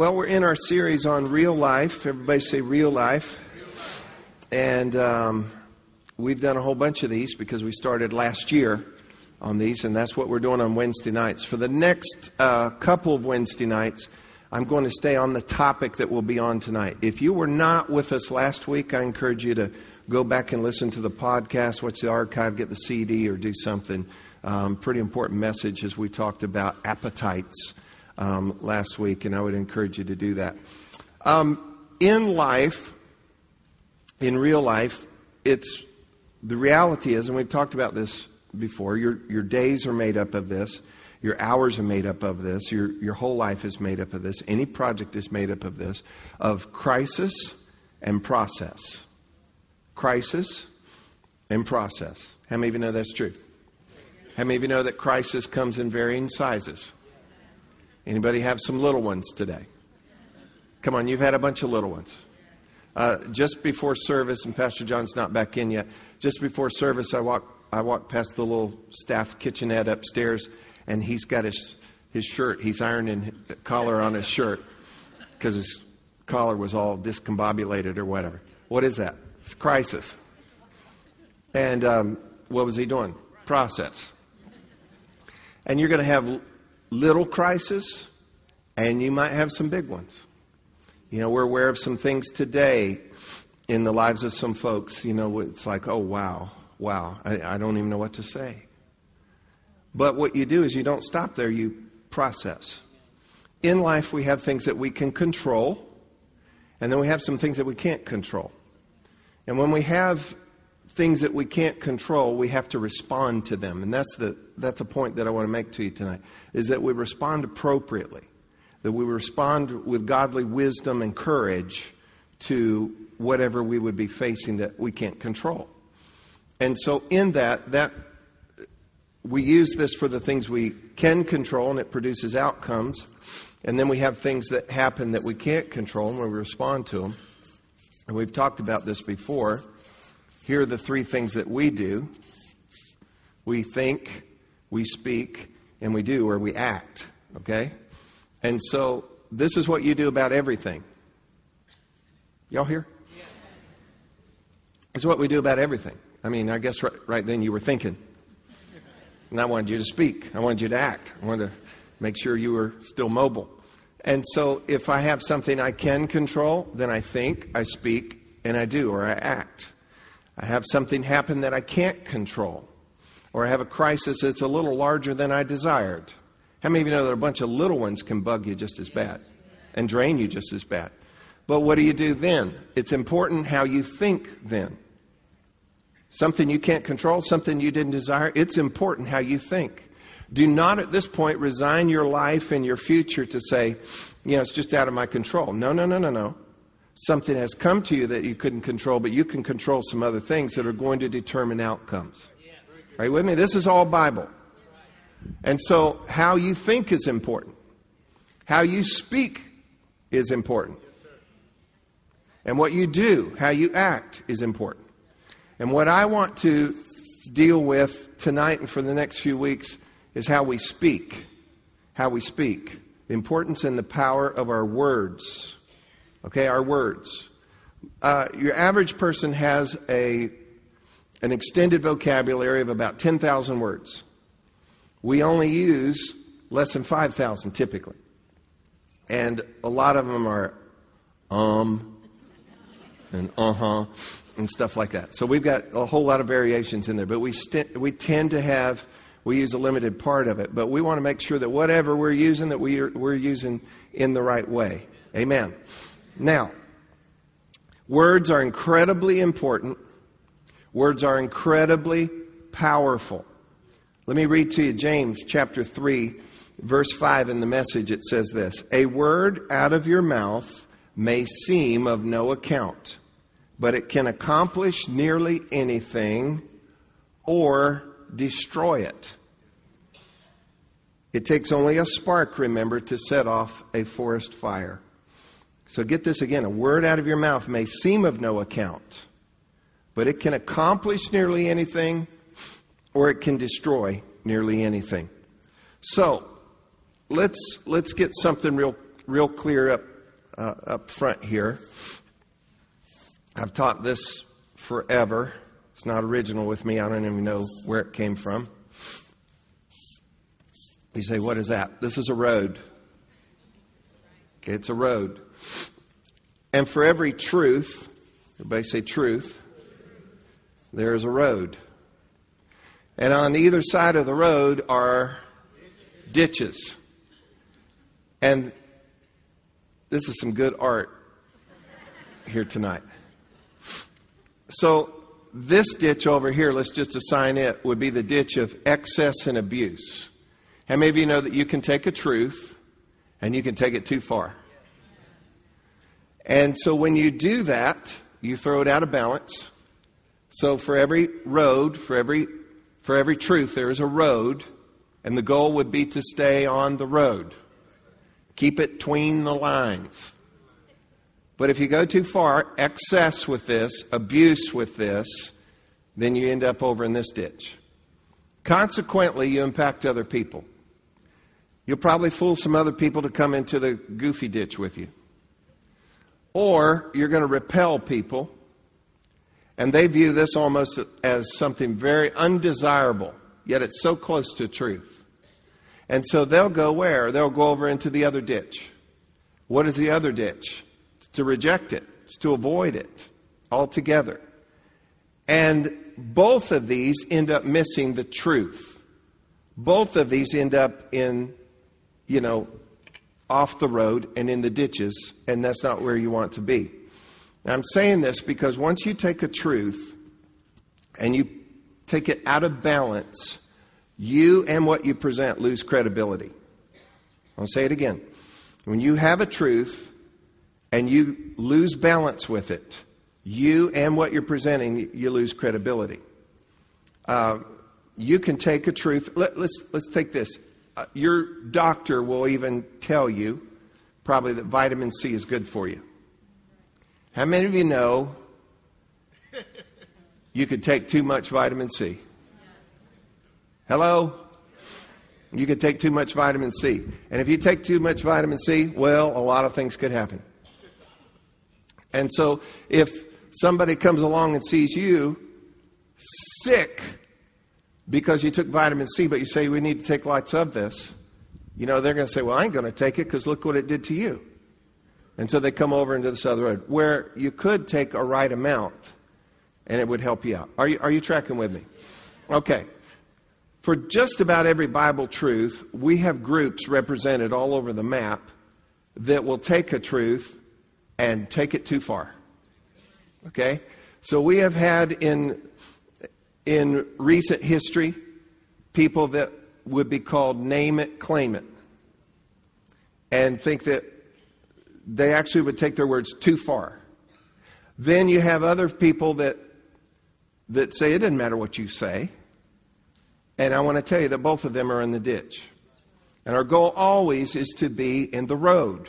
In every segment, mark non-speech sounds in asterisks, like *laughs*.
Well, we're in our series on real life. Everybody say real life. And um, we've done a whole bunch of these because we started last year on these, and that's what we're doing on Wednesday nights. For the next uh, couple of Wednesday nights, I'm going to stay on the topic that we'll be on tonight. If you were not with us last week, I encourage you to go back and listen to the podcast, watch the archive, get the CD, or do something. Um, pretty important message as we talked about appetites um, last week, and I would encourage you to do that. Um, in life, in real life, it's the reality is, and we've talked about this before. Your your days are made up of this. Your hours are made up of this. Your your whole life is made up of this. Any project is made up of this, of crisis and process. Crisis and process. How many of you know that's true? How many of you know that crisis comes in varying sizes? Anybody have some little ones today? Come on, you've had a bunch of little ones. Uh, just before service, and Pastor John's not back in yet. Just before service, I walked I walked past the little staff kitchenette upstairs, and he's got his his shirt. He's ironing the collar on his shirt because his collar was all discombobulated or whatever. What is that? It's crisis. And um, what was he doing? Process. And you're going to have little crisis, and you might have some big ones. You know, we're aware of some things today in the lives of some folks. You know, it's like, oh, wow, wow, I, I don't even know what to say. But what you do is you don't stop there, you process. In life, we have things that we can control, and then we have some things that we can't control. And when we have things that we can't control, we have to respond to them. And that's the that's a point that I want to make to you tonight is that we respond appropriately. That we respond with godly wisdom and courage to whatever we would be facing that we can't control. And so in that that we use this for the things we can control and it produces outcomes. And then we have things that happen that we can't control and we respond to them. And we've talked about this before. Here are the three things that we do we think, we speak, and we do, or we act. Okay? And so this is what you do about everything. Y'all here? It's what we do about everything. I mean, I guess right, right, then you were thinking. And I wanted you to speak. I wanted you to act. I wanted to make sure you were still mobile. And so if I have something I can control, then I think, I speak, and I do, or I act. I have something happen that I can't control, or I have a crisis that's a little larger than I desired. How many of you know that a bunch of little ones can bug you just as bad and drain you just as bad? But what do you do then? It's important how you think then. Something you can't control, something you didn't desire, it's important how you think. Do not at this point resign your life and your future to say, you know, it's just out of my control. No, no, no, no, no something has come to you that you couldn't control, but you can control some other things that are going to determine outcomes. Are you with me? This is all Bible. And so, how you think is important, how you speak is important. And what you do, how you act, is important. And what I want to deal with tonight and for the next few weeks is how we speak. How we speak. The importance and the power of our words. Okay, our words. Uh, your average person has a, an extended vocabulary of about 10,000 words. We only use less than 5,000 typically. And a lot of them are um and uh huh and stuff like that. So we've got a whole lot of variations in there, but we, st- we tend to have, we use a limited part of it, but we want to make sure that whatever we're using, that we are, we're using in the right way. Amen. Now, words are incredibly important. Words are incredibly powerful. Let me read to you James chapter 3, verse 5 in the message. It says this A word out of your mouth may seem of no account, but it can accomplish nearly anything or destroy it. It takes only a spark, remember, to set off a forest fire. So get this again a word out of your mouth may seem of no account, but it can accomplish nearly anything or it can destroy nearly anything. So let's, let's get something real, real clear up, uh, up front here. I've taught this forever. It's not original with me. I don't even know where it came from. You say, what is that? This is a road. Okay, it's a road. And for every truth, everybody say truth, there is a road. And on either side of the road are ditches. And this is some good art here tonight. So, this ditch over here, let's just assign it, would be the ditch of excess and abuse. Many of you know that you can take a truth and you can take it too far? And so when you do that, you throw it out of balance. So for every road, for every for every truth there is a road, and the goal would be to stay on the road. Keep it between the lines. But if you go too far, excess with this, abuse with this, then you end up over in this ditch. Consequently, you impact other people. You'll probably fool some other people to come into the goofy ditch with you. Or you're going to repel people, and they view this almost as something very undesirable, yet it's so close to truth. And so they'll go where? They'll go over into the other ditch. What is the other ditch? It's to reject it, it's to avoid it altogether. And both of these end up missing the truth. Both of these end up in, you know, off the road and in the ditches, and that's not where you want to be. Now, I'm saying this because once you take a truth and you take it out of balance, you and what you present lose credibility. I'll say it again. When you have a truth and you lose balance with it, you and what you're presenting, you lose credibility. Uh, you can take a truth. Let, let's, let's take this. Uh, your doctor will even tell you probably that vitamin C is good for you. How many of you know you could take too much vitamin C? Hello? You could take too much vitamin C. And if you take too much vitamin C, well, a lot of things could happen. And so if somebody comes along and sees you sick because you took vitamin C, but you say we need to take lots of this, you know, they're going to say, well, I ain't going to take it because look what it did to you. And so they come over into this other road where you could take a right amount and it would help you out. Are you, are you tracking with me? Okay. For just about every Bible truth, we have groups represented all over the map that will take a truth and take it too far. Okay? So we have had in in recent history people that would be called name it, claim it, and think that they actually would take their words too far. Then you have other people that, that say it doesn't matter what you say. And I want to tell you that both of them are in the ditch. And our goal always is to be in the road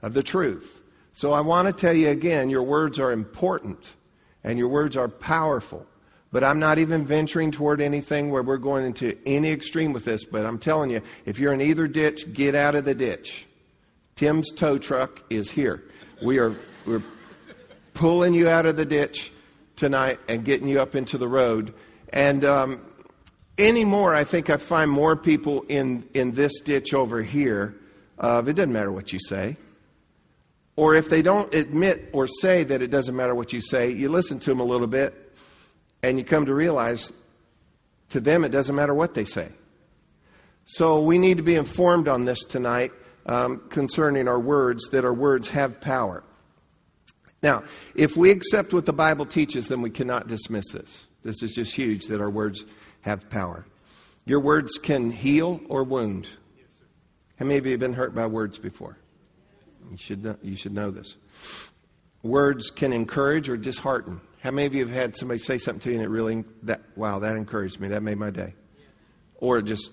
of the truth. So I want to tell you again your words are important and your words are powerful. But I'm not even venturing toward anything where we're going into any extreme with this. But I'm telling you, if you're in either ditch, get out of the ditch. Tim's tow truck is here. We are we're pulling you out of the ditch tonight and getting you up into the road. And um, anymore, I think I find more people in, in this ditch over here. Uh, it doesn't matter what you say. Or if they don't admit or say that it doesn't matter what you say, you listen to them a little bit and you come to realize to them it doesn't matter what they say. So we need to be informed on this tonight um, concerning our words, that our words have power. Now, if we accept what the Bible teaches, then we cannot dismiss this. This is just huge that our words have power. Your words can heal or wound. How many of you have been hurt by words before? You should know, you should know this. Words can encourage or dishearten. How many of you have had somebody say something to you and it really, that, wow, that encouraged me. That made my day. Or just,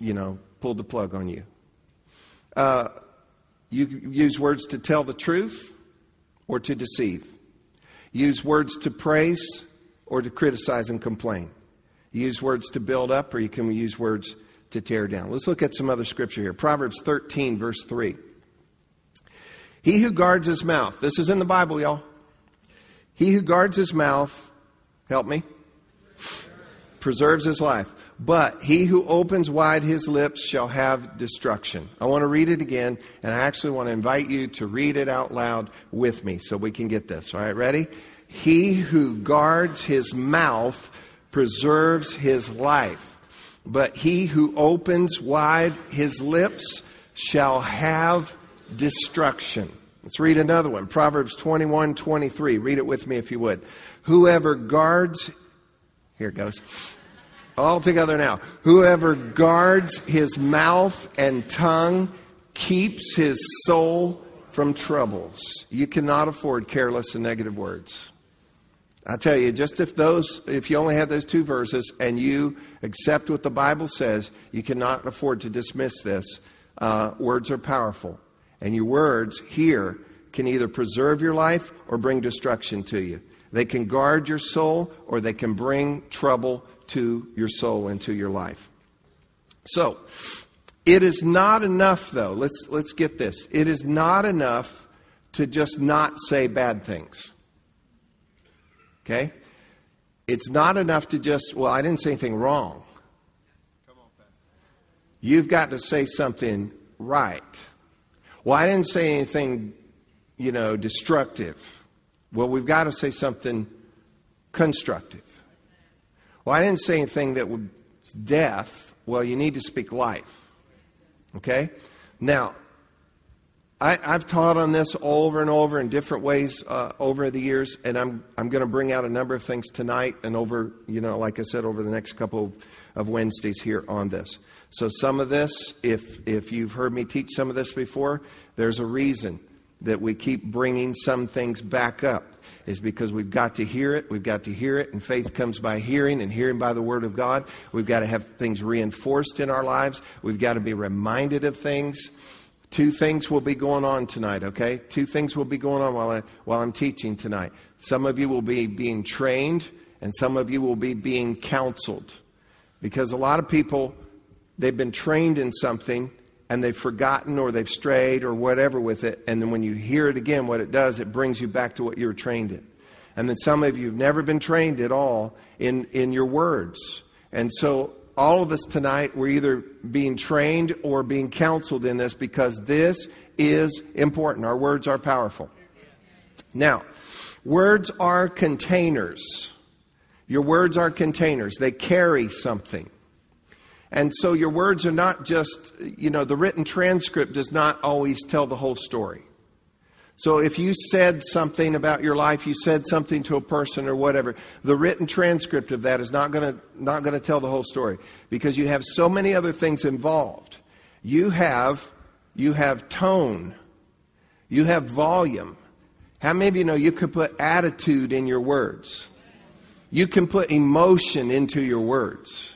you know, pulled the plug on you. Uh, you use words to tell the truth or to deceive. Use words to praise or to criticize and complain. use words to build up or you can use words to tear down. Let's look at some other scripture here. Proverbs 13, verse 3. He who guards his mouth, this is in the Bible, y'all. He who guards his mouth, help me, preserves his life. But he who opens wide his lips shall have destruction. I want to read it again, and I actually want to invite you to read it out loud with me so we can get this. All right, ready? He who guards his mouth preserves his life, but he who opens wide his lips shall have destruction. Let's read another one. Proverbs 21 23. Read it with me if you would. Whoever guards, here it goes. All together now. Whoever guards his mouth and tongue keeps his soul from troubles. You cannot afford careless and negative words. I tell you, just if those, if you only have those two verses and you accept what the Bible says, you cannot afford to dismiss this. Uh, words are powerful, and your words here can either preserve your life or bring destruction to you. They can guard your soul or they can bring trouble to your soul and to your life. So, it is not enough, though. Let's, let's get this. It is not enough to just not say bad things. Okay? It's not enough to just, well, I didn't say anything wrong. You've got to say something right. Well, I didn't say anything, you know, destructive. Well, we've got to say something constructive. Well, I didn't say anything that was death. Well, you need to speak life. Okay? Now, I, have taught on this over and over in different ways uh, over the years, and I'm, I'm going to bring out a number of things tonight and over, you know, like I said, over the next couple of, of Wednesdays here on this. So, some of this, if, if you've heard me teach some of this before, there's a reason that we keep bringing some things back up is because we've got to hear it. We've got to hear it, and faith comes by hearing, and hearing by the Word of God. We've got to have things reinforced in our lives. We've got to be reminded of things. Two things will be going on tonight, okay? Two things will be going on while, I, while I'm teaching tonight. Some of you will be being trained, and some of you will be being counseled. Because a lot of people, they've been trained in something, and they've forgotten or they've strayed or whatever with it. And then when you hear it again, what it does, it brings you back to what you were trained in. And then some of you have never been trained at all in, in your words. And so all of us tonight, we're either being trained or being counseled in this because this is important. Our words are powerful. Now, words are containers. Your words are containers. They carry something. And so your words are not just, you know, the written transcript does not always tell the whole story. So if you said something about your life, you said something to a person or whatever, the written transcript of that is not going to not going to tell the whole story because you have so many other things involved. You have you have tone. You have volume. How many of you know you could put attitude in your words? You can put emotion into your words.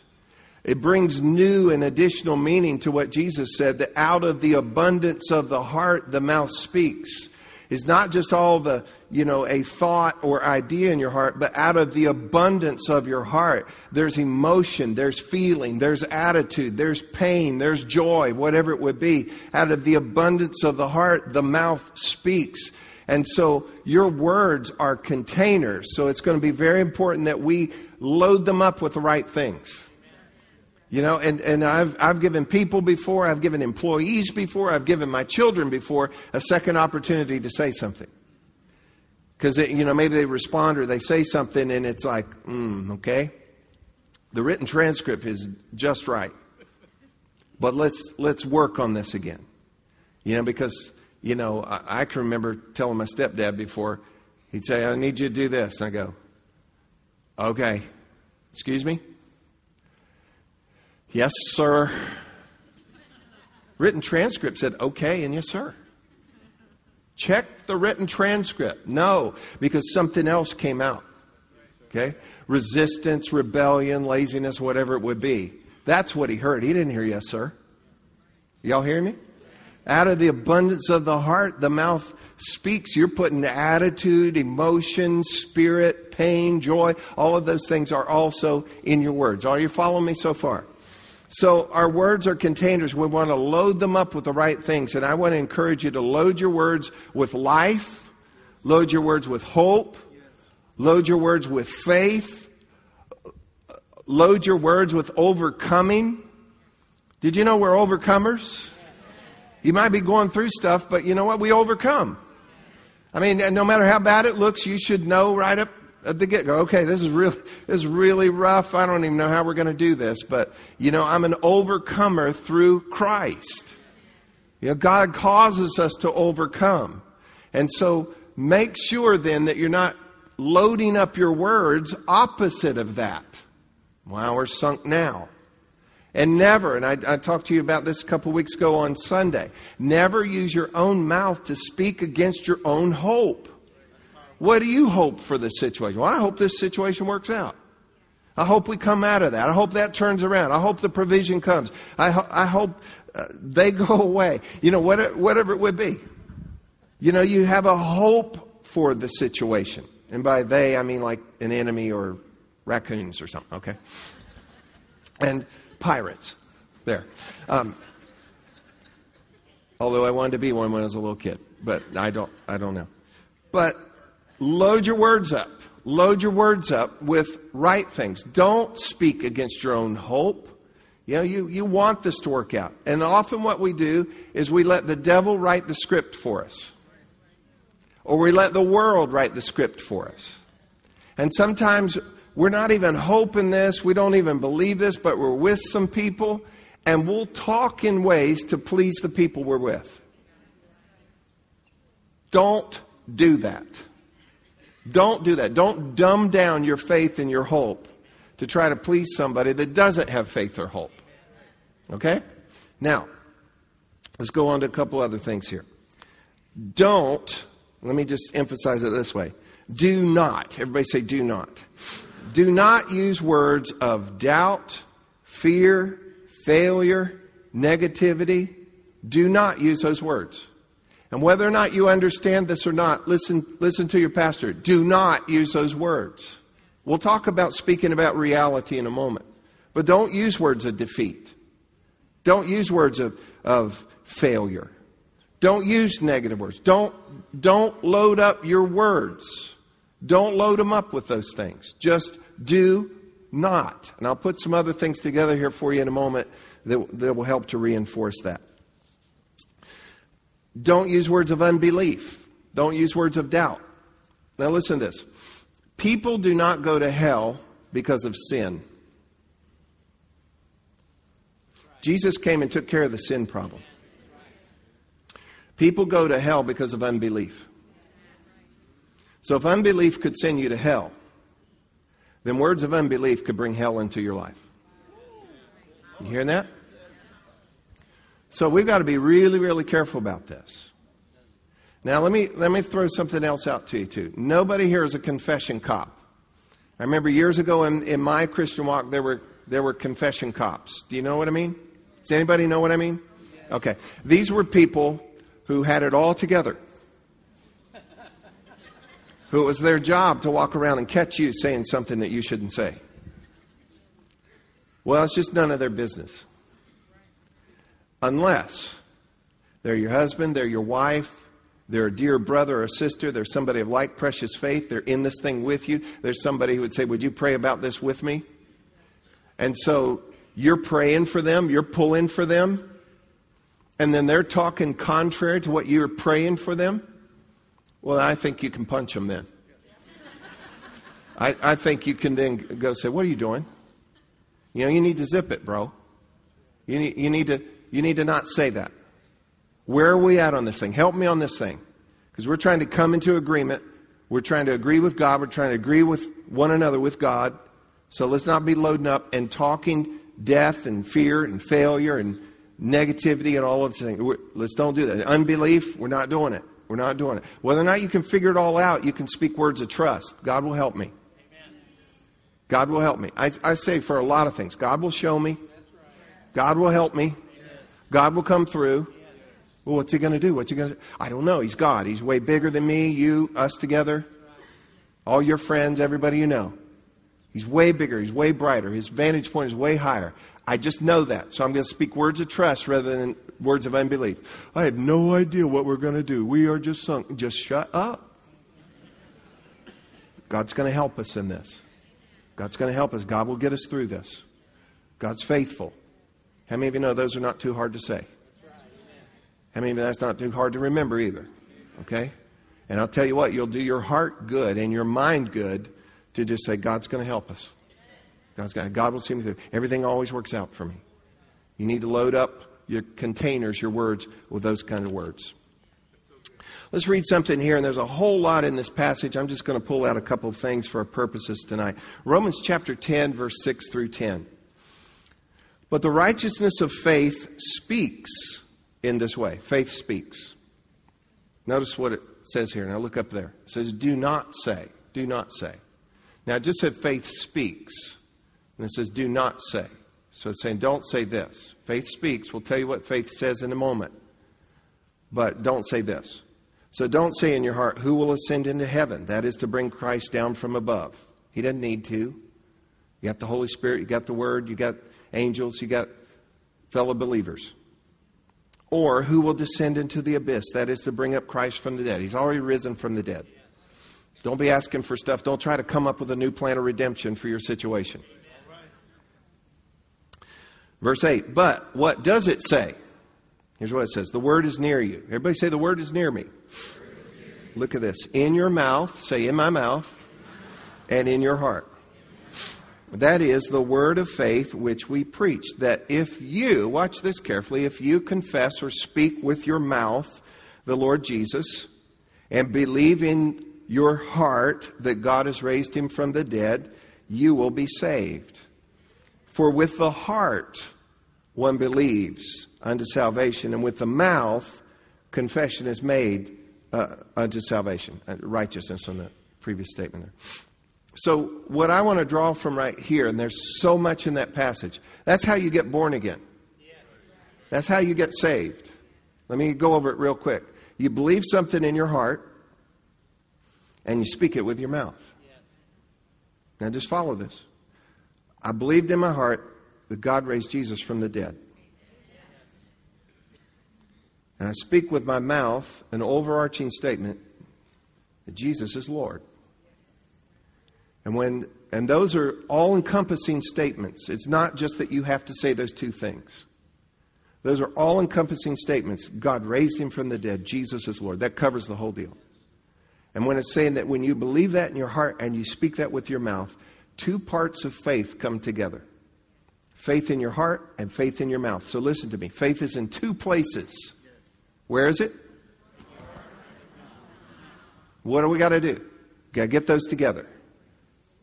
It brings new and additional meaning to what Jesus said that out of the abundance of the heart, the mouth speaks. It's not just all the, you know, a thought or idea in your heart, but out of the abundance of your heart, there's emotion, there's feeling, there's attitude, there's pain, there's joy, whatever it would be. Out of the abundance of the heart, the mouth speaks. And so your words are containers. So it's going to be very important that we load them up with the right things. You know, and, and I've, I've given people before, I've given employees before, I've given my children before a second opportunity to say something. Because, you know, maybe they respond or they say something and it's like, mm, okay. The written transcript is just right. But let's, let's work on this again. You know, because, you know, I, I can remember telling my stepdad before, he'd say, I need you to do this. And I go, okay. Excuse me? Yes, sir. Written transcript said okay and yes, sir. Check the written transcript. No, because something else came out. Okay? Resistance, rebellion, laziness, whatever it would be. That's what he heard. He didn't hear yes, sir. Y'all hear me? Out of the abundance of the heart, the mouth speaks. You're putting attitude, emotion, spirit, pain, joy. All of those things are also in your words. Are you following me so far? So our words are containers. We want to load them up with the right things. And I want to encourage you to load your words with life, load your words with hope, load your words with faith, load your words with overcoming. Did you know we're overcomers? You might be going through stuff, but you know what? We overcome. I mean, no matter how bad it looks, you should know right up at the get go, okay, this is really, this is really rough. I don't even know how we're going to do this, but you know, I'm an overcomer through Christ. You know, God causes us to overcome. And so make sure then that you're not loading up your words opposite of that. Well, we're sunk now. And never, and I, I, talked to you about this a couple weeks ago on Sunday, never use your own mouth to speak against your own hope. What do you hope for this situation? Well, I hope this situation works out. I hope we come out of that. I hope that turns around. I hope the provision comes. I, ho- I hope uh, they *laughs* go away. You know, whatever, whatever it would be. You know, you have a hope for the situation. And by they, I mean like an enemy or raccoons or something, okay? And pirates. There. Um, although I wanted to be one when I was a little kid, but I don't, I don't know. But load your words up. Load your words up with right things. Don't speak against your own hope. You know, you, you want this to work out. And often what we do is we let the devil write the script for us. Or we let the world write the script for us. And sometimes we're not even hoping this, we don't even believe this, but we're with some people, and we'll talk in ways to please the people we're with. Don't do that. Don't do that. Don't dumb down your faith and your hope to try to please somebody that doesn't have faith or hope. Okay? Now, let's go on to a couple other things here. Don't, let me just emphasize it this way. Do not, everybody say do not. Do not use words of doubt, fear, failure, negativity. Do not use those words. And whether or not you understand this or not, listen, listen to your pastor. Do not use those words. We'll talk about speaking about reality in a moment. But don't use words of defeat. Don't use words of, of failure. Don't use negative words. Don't, don't load up your words. Don't load them up with those things. Just do not. And I'll put some other things together here for you in a moment that, that will help to reinforce that. Don't use words of unbelief. Don't use words of doubt. Now, listen to this. People do not go to hell because of sin. Jesus came and took care of the sin problem. People go to hell because of unbelief. So, if unbelief could send you to hell, then words of unbelief could bring hell into your life. You hearing that? So we've got to be really, really careful about this. Now, let me, let me throw something else out to you, too. Nobody here is a confession cop. I remember years ago in, in my Christian walk, there were, there were confession cops. Do you know what I mean? Does anybody know what I mean? Okay. These were people who had it all together. who it was their job to walk around and catch you saying something that you shouldn't say. Well, it's just none of their business unless they're your husband, they're your wife, they're a dear brother or sister, they're somebody of like precious faith, they're in this thing with you. There's somebody who would say, Would you pray about this with me? And so you're praying for them, you're pulling for them, and then they're talking contrary to what you're praying for them. Well, I think you can punch them then. I, I think you can then go say, What are you doing? You know, you need to zip it, bro. You need, you need to you need to not say that. Where are we at on this thing? Help me on this thing. Because we're trying to come into agreement. We're trying to agree with God. We're trying to agree with one another with God. So let's not be loading up and talking death and fear and failure and negativity and all of these things. Let's don't do that. Unbelief, we're not doing it. We're not doing it. Whether or not you can figure it all out, you can speak words of trust. God will help me. God will help me. I, I say for a lot of things, God will show me. God will help me. God will come through. Well, what's he going to do? What's he going to? I don't know. He's God. He's way bigger than me, you, us together, all your friends, everybody you know. He's way bigger. He's way brighter. His vantage point is way higher. I just know that. So I'm going to speak words of trust rather than words of unbelief. I have no idea what we're going to do. We are just sunk. Just shut up. God's going to help us in this. God's going to help us. God will get us through this. God's faithful. How many of you know those are not too hard to say? How many of you that's not too hard to remember either? Okay? And I'll tell you what, you'll do your heart good and your mind good to just say, God's going to help us. God's going God will see me through. Everything always works out for me. You need to load up your containers, your words, with those kind of words. Let's read something here, and there's a whole lot in this passage. I'm just going to pull out a couple of things for our purposes tonight. Romans chapter 10, verse 6 through 10. But the righteousness of faith speaks in this way. Faith speaks. Notice what it says here. Now look up there. It says, Do not say. Do not say. Now it just said faith speaks. And it says, Do not say. So it's saying, Don't say this. Faith speaks. We'll tell you what faith says in a moment. But don't say this. So don't say in your heart, Who will ascend into heaven? That is to bring Christ down from above. He doesn't need to. You got the Holy Spirit, you got the Word, you got angels, you got fellow believers. Or who will descend into the abyss? That is to bring up Christ from the dead. He's already risen from the dead. Don't be asking for stuff. Don't try to come up with a new plan of redemption for your situation. Verse 8, but what does it say? Here's what it says The word is near you. Everybody say, The word is near me. Look at this. In your mouth, say, In my mouth, and in your heart. That is the word of faith which we preach. That if you, watch this carefully, if you confess or speak with your mouth the Lord Jesus and believe in your heart that God has raised him from the dead, you will be saved. For with the heart one believes unto salvation, and with the mouth confession is made uh, unto salvation, uh, righteousness on the previous statement there. So, what I want to draw from right here, and there's so much in that passage, that's how you get born again. That's how you get saved. Let me go over it real quick. You believe something in your heart, and you speak it with your mouth. Now, just follow this. I believed in my heart that God raised Jesus from the dead. And I speak with my mouth an overarching statement that Jesus is Lord. And when and those are all encompassing statements. It's not just that you have to say those two things. Those are all encompassing statements. God raised him from the dead. Jesus is Lord. That covers the whole deal. And when it's saying that when you believe that in your heart and you speak that with your mouth, two parts of faith come together faith in your heart and faith in your mouth. So listen to me. Faith is in two places. Where is it? What do we got to do? Got to get those together.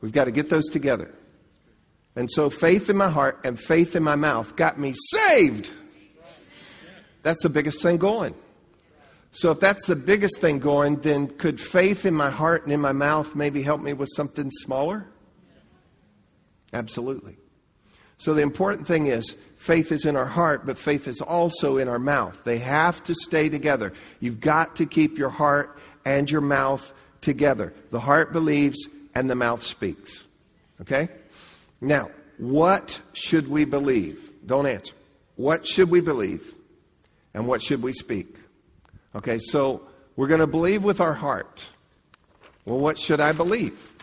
We've got to get those together. And so faith in my heart and faith in my mouth got me saved. That's the biggest thing going. So if that's the biggest thing going, then could faith in my heart and in my mouth maybe help me with something smaller? Absolutely. So the important thing is faith is in our heart, but faith is also in our mouth. They have to stay together. You've got to keep your heart and your mouth together. The heart believes and the mouth speaks. Okay? Now, what should we believe? Don't answer. What should we believe? And what should we speak? Okay, so we're going to believe with our heart. Well, what should I believe?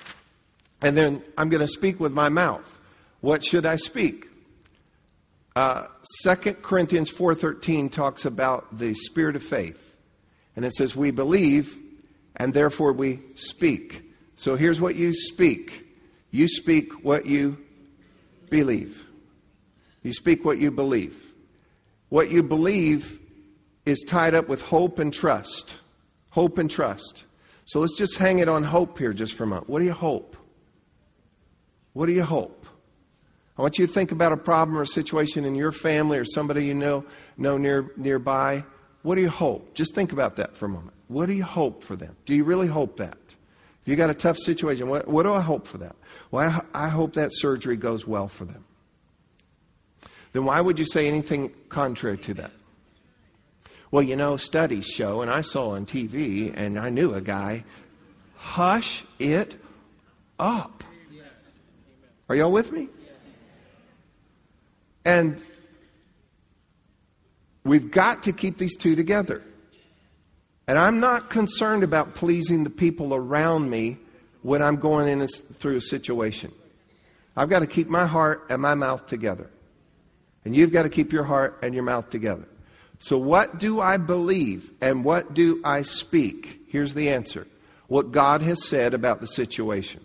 And then I'm going to speak with my mouth. What should I speak? Uh, 2 Corinthians 4.13 talks about the spirit of faith. And it says, we believe, and therefore we speak. So here's what you speak you speak what you believe. You speak what you believe. What you believe is tied up with hope and trust. Hope and trust. So let's just hang it on hope here just for a moment. What do you hope? What do you hope? I want you to think about a problem or a situation in your family or somebody you know know near nearby. What do you hope? Just think about that for a moment. What do you hope for them? Do you really hope that? You got a tough situation, what, what do I hope for that? Well, I, I hope that surgery goes well for them. Then why would you say anything contrary to that? Well, you know, studies show, and I saw on TV, and I knew a guy, hush it up. Are y'all with me? And we've got to keep these two together. And I'm not concerned about pleasing the people around me when I'm going in through a situation. I've got to keep my heart and my mouth together. And you've got to keep your heart and your mouth together. So, what do I believe and what do I speak? Here's the answer what God has said about the situation.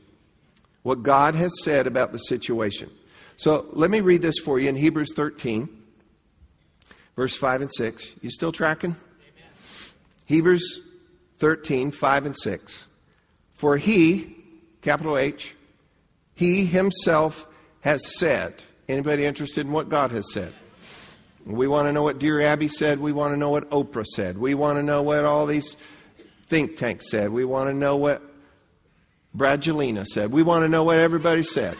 What God has said about the situation. So, let me read this for you in Hebrews 13, verse 5 and 6. You still tracking? Hebrews 13, 5 and 6. For he, capital H, he himself has said, Anybody interested in what God has said? We want to know what Dear Abby said. We want to know what Oprah said. We want to know what all these think tanks said. We want to know what Brad Jelena said. We want to know what everybody said.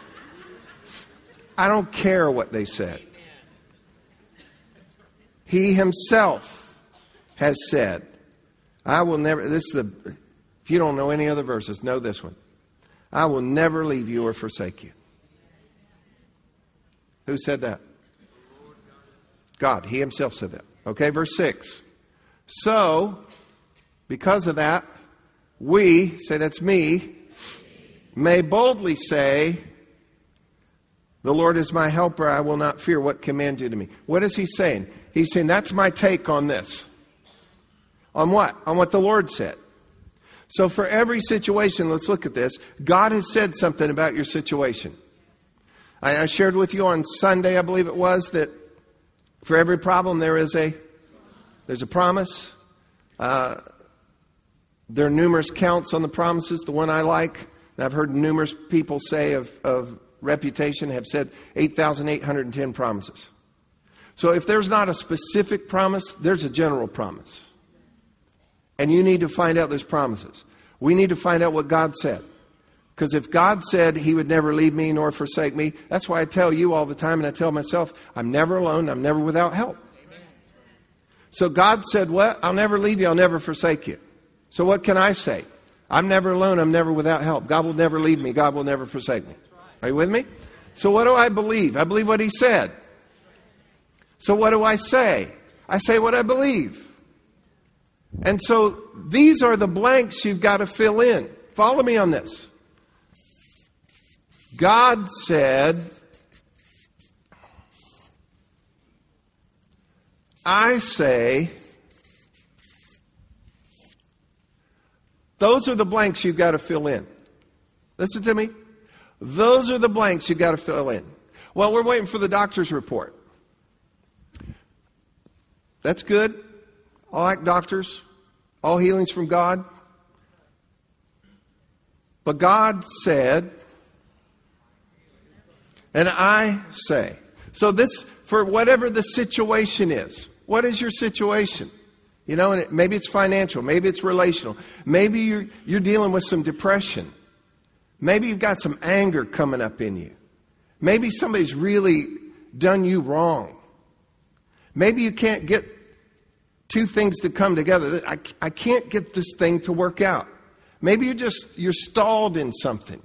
I don't care what they said. He himself has said, I will never, this is the, if you don't know any other verses, know this one. I will never leave you or forsake you. Who said that? God. He himself said that. Okay, verse 6. So, because of that, we, say that's me, may boldly say, The Lord is my helper, I will not fear what command man do to me. What is he saying? He's saying, That's my take on this. On what? On what the Lord said. So, for every situation, let's look at this. God has said something about your situation. I, I shared with you on Sunday, I believe it was, that for every problem there is a there's a promise. Uh, there are numerous counts on the promises. The one I like, and I've heard numerous people say of, of reputation, have said 8,810 promises. So if there's not a specific promise, there's a general promise. And you need to find out those promises. We need to find out what God said. Because if God said He would never leave me nor forsake me, that's why I tell you all the time and I tell myself, I'm never alone, I'm never without help. So God said, What? I'll never leave you, I'll never forsake you. So what can I say? I'm never alone, I'm never without help. God will never leave me, God will never forsake me. Are you with me? So what do I believe? I believe what He said. So what do I say? I say what I believe. And so these are the blanks you've got to fill in. Follow me on this. God said, I say, those are the blanks you've got to fill in. Listen to me. Those are the blanks you've got to fill in. Well, we're waiting for the doctor's report. That's good. I like doctors. All healings from God. But God said, and I say. So this, for whatever the situation is, what is your situation? You know, and it, maybe it's financial, maybe it's relational, maybe you're, you're dealing with some depression, maybe you've got some anger coming up in you, maybe somebody's really done you wrong, maybe you can't get two things to come together. I, I can't get this thing to work out. Maybe you're just you're stalled in something.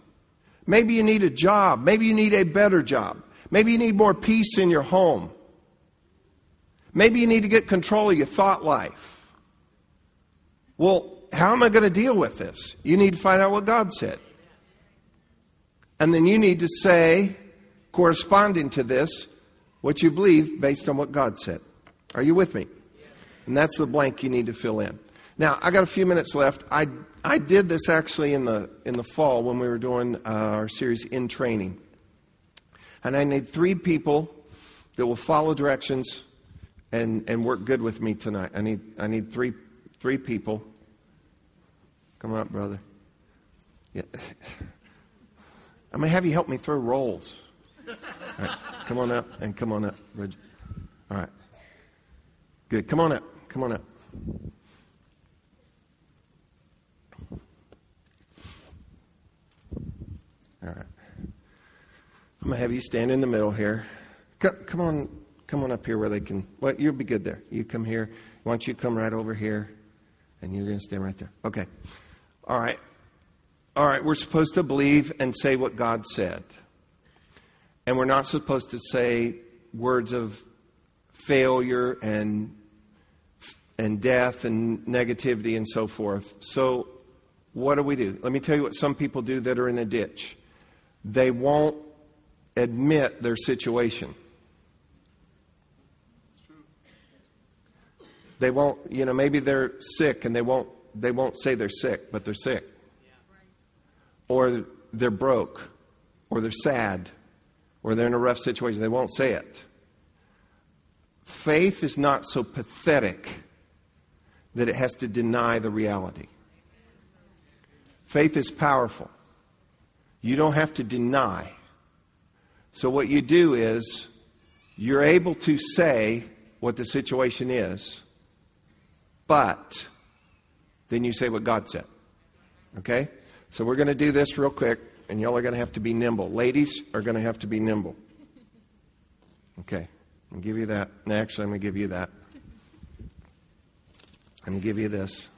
Maybe you need a job. Maybe you need a better job. Maybe you need more peace in your home. Maybe you need to get control of your thought life. Well, how am I going to deal with this? You need to find out what God said. And then you need to say, corresponding to this, what you believe based on what God said. Are you with me? And that's the blank you need to fill in. Now, I got a few minutes left. I, I did this actually in the, in the fall when we were doing uh, our series in training. And I need three people that will follow directions and, and work good with me tonight. I need, I need three, three people. Come on up, brother. Yeah. *laughs* I'm going to have you help me throw rolls. Come on up and come on up, Reggie. All right. Good. Come on up. Come on up. All right. I'm to have you stand in the middle here. Come, on, come on up here where they can. Well, you'll be good there. You come here. Why don't you come right over here? And you're going to stand right there. Okay. All right. All right. We're supposed to believe and say what God said. And we're not supposed to say words of failure and and death and negativity and so forth. So what do we do? Let me tell you what some people do that are in a ditch. They won't admit their situation. They won't, you know, maybe they're sick and they won't they won't say they're sick, but they're sick. Or they're broke, or they're sad, or they're in a rough situation. They won't say it. Faith is not so pathetic that it has to deny the reality. Faith is powerful. You don't have to deny. So, what you do is you're able to say what the situation is, but then you say what God said. Okay? So, we're going to do this real quick, and y'all are going to have to be nimble. Ladies are going to have to be nimble. Okay. I'll give you that. Actually, I'm going to give you that. I'm going to give you this.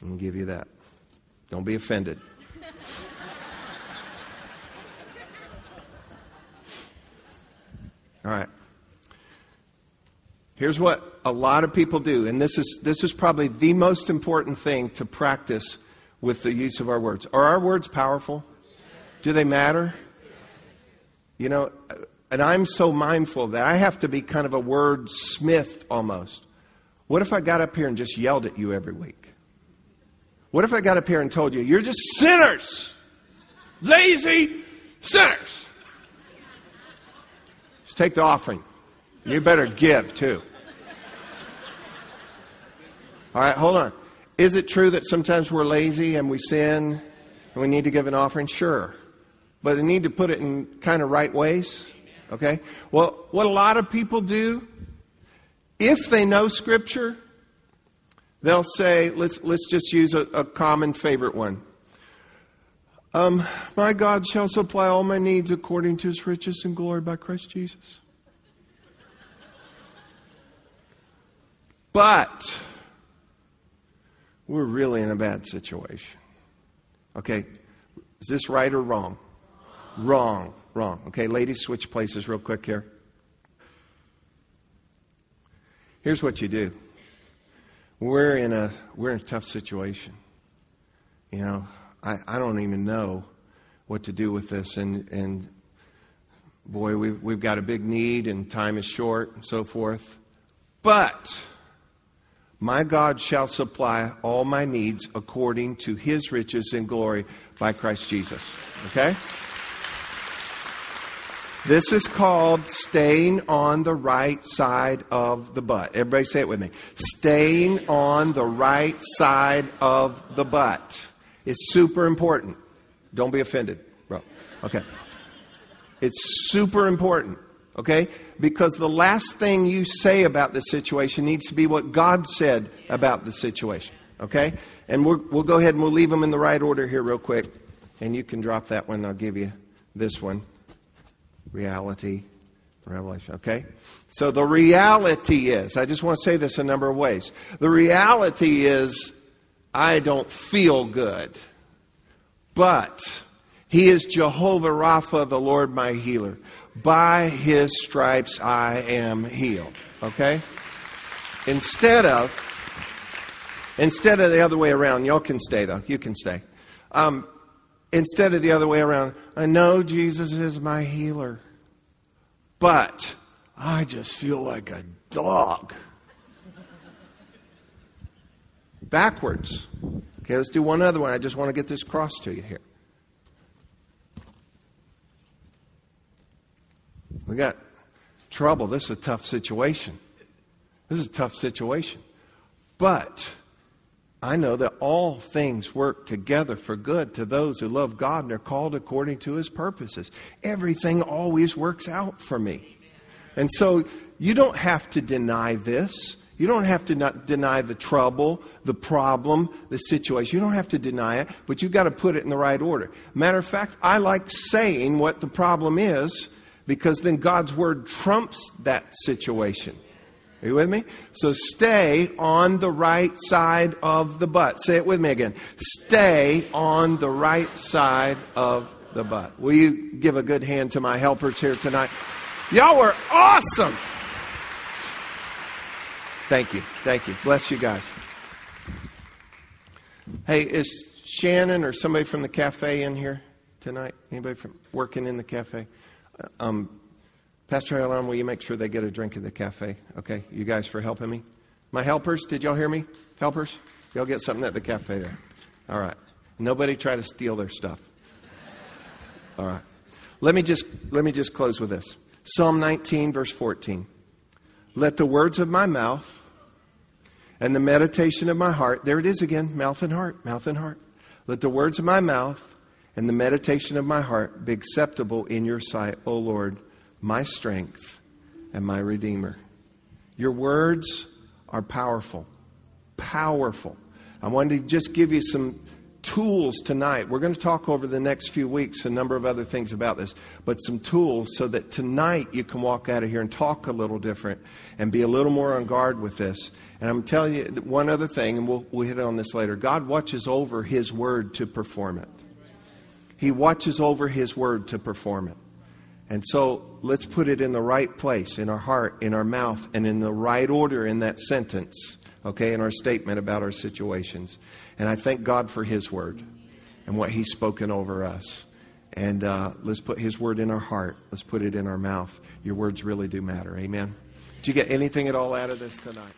I'm going to give you that. Don't be offended. All right. Here's what a lot of people do, and this is, this is probably the most important thing to practice with the use of our words. Are our words powerful? Do they matter? You know, and I'm so mindful that. I have to be kind of a word smith almost. What if I got up here and just yelled at you every week? What if I got up here and told you, you're just sinners? Lazy sinners. Just take the offering. You better give too. All right, hold on. Is it true that sometimes we're lazy and we sin and we need to give an offering? Sure. But we need to put it in kind of right ways. Okay? Well, what a lot of people do, if they know Scripture, they'll say, let's, let's just use a, a common favorite one. Um, my God shall supply all my needs according to his riches and glory by Christ Jesus. But we're really in a bad situation. Okay, is this right or wrong? Wrong, wrong. Okay, ladies, switch places real quick here. Here's what you do. We're in a we're in a tough situation. You know, I, I don't even know what to do with this and and boy, we've we've got a big need and time is short and so forth. But my God shall supply all my needs according to his riches and glory by Christ Jesus. Okay? This is called staying on the right side of the but. Everybody say it with me. Staying on the right side of the but. It's super important. Don't be offended, bro. Okay. It's super important. Okay? Because the last thing you say about the situation needs to be what God said about the situation. Okay? And we will go ahead and we'll leave them in the right order here, real quick. And you can drop that one. I'll give you this one reality, revelation. Okay? So the reality is, I just want to say this a number of ways. The reality is, I don't feel good. But He is Jehovah Rapha, the Lord my healer. By his stripes I am healed. Okay? Instead of, instead of the other way around, y'all can stay though. You can stay. Um, instead of the other way around, I know Jesus is my healer, but I just feel like a dog. Backwards. Okay, let's do one other one. I just want to get this cross to you here. We got trouble. This is a tough situation. This is a tough situation. But I know that all things work together for good to those who love God and are called according to his purposes. Everything always works out for me. And so you don't have to deny this. You don't have to not deny the trouble, the problem, the situation. You don't have to deny it, but you've got to put it in the right order. Matter of fact, I like saying what the problem is because then God's word trumps that situation. Are you with me? So stay on the right side of the but. Say it with me again. Stay on the right side of the but. Will you give a good hand to my helpers here tonight? Y'all were awesome. Thank you. Thank you. Bless you guys. Hey, is Shannon or somebody from the cafe in here tonight? Anybody from working in the cafe? Um, Pastor Alarm, will you make sure they get a drink in the cafe? Okay, you guys for helping me. My helpers, did y'all hear me? Helpers, y'all get something at the cafe there. All right. Nobody try to steal their stuff. All right. Let me just let me just close with this. Psalm 19 verse 14. Let the words of my mouth and the meditation of my heart, there it is again, mouth and heart, mouth and heart. Let the words of my mouth and the meditation of my heart be acceptable in your sight, O Lord, my strength and my redeemer. Your words are powerful. Powerful. I wanted to just give you some tools tonight. We're going to talk over the next few weeks a number of other things about this, but some tools so that tonight you can walk out of here and talk a little different and be a little more on guard with this. And I'm telling you one other thing, and we'll, we'll hit on this later. God watches over His word to perform it. He watches over His word to perform it. And so let's put it in the right place, in our heart, in our mouth, and in the right order in that sentence, okay, in our statement about our situations. And I thank God for His word and what He's spoken over us. And uh, let's put His word in our heart. Let's put it in our mouth. Your words really do matter. Amen. Did you get anything at all out of this tonight?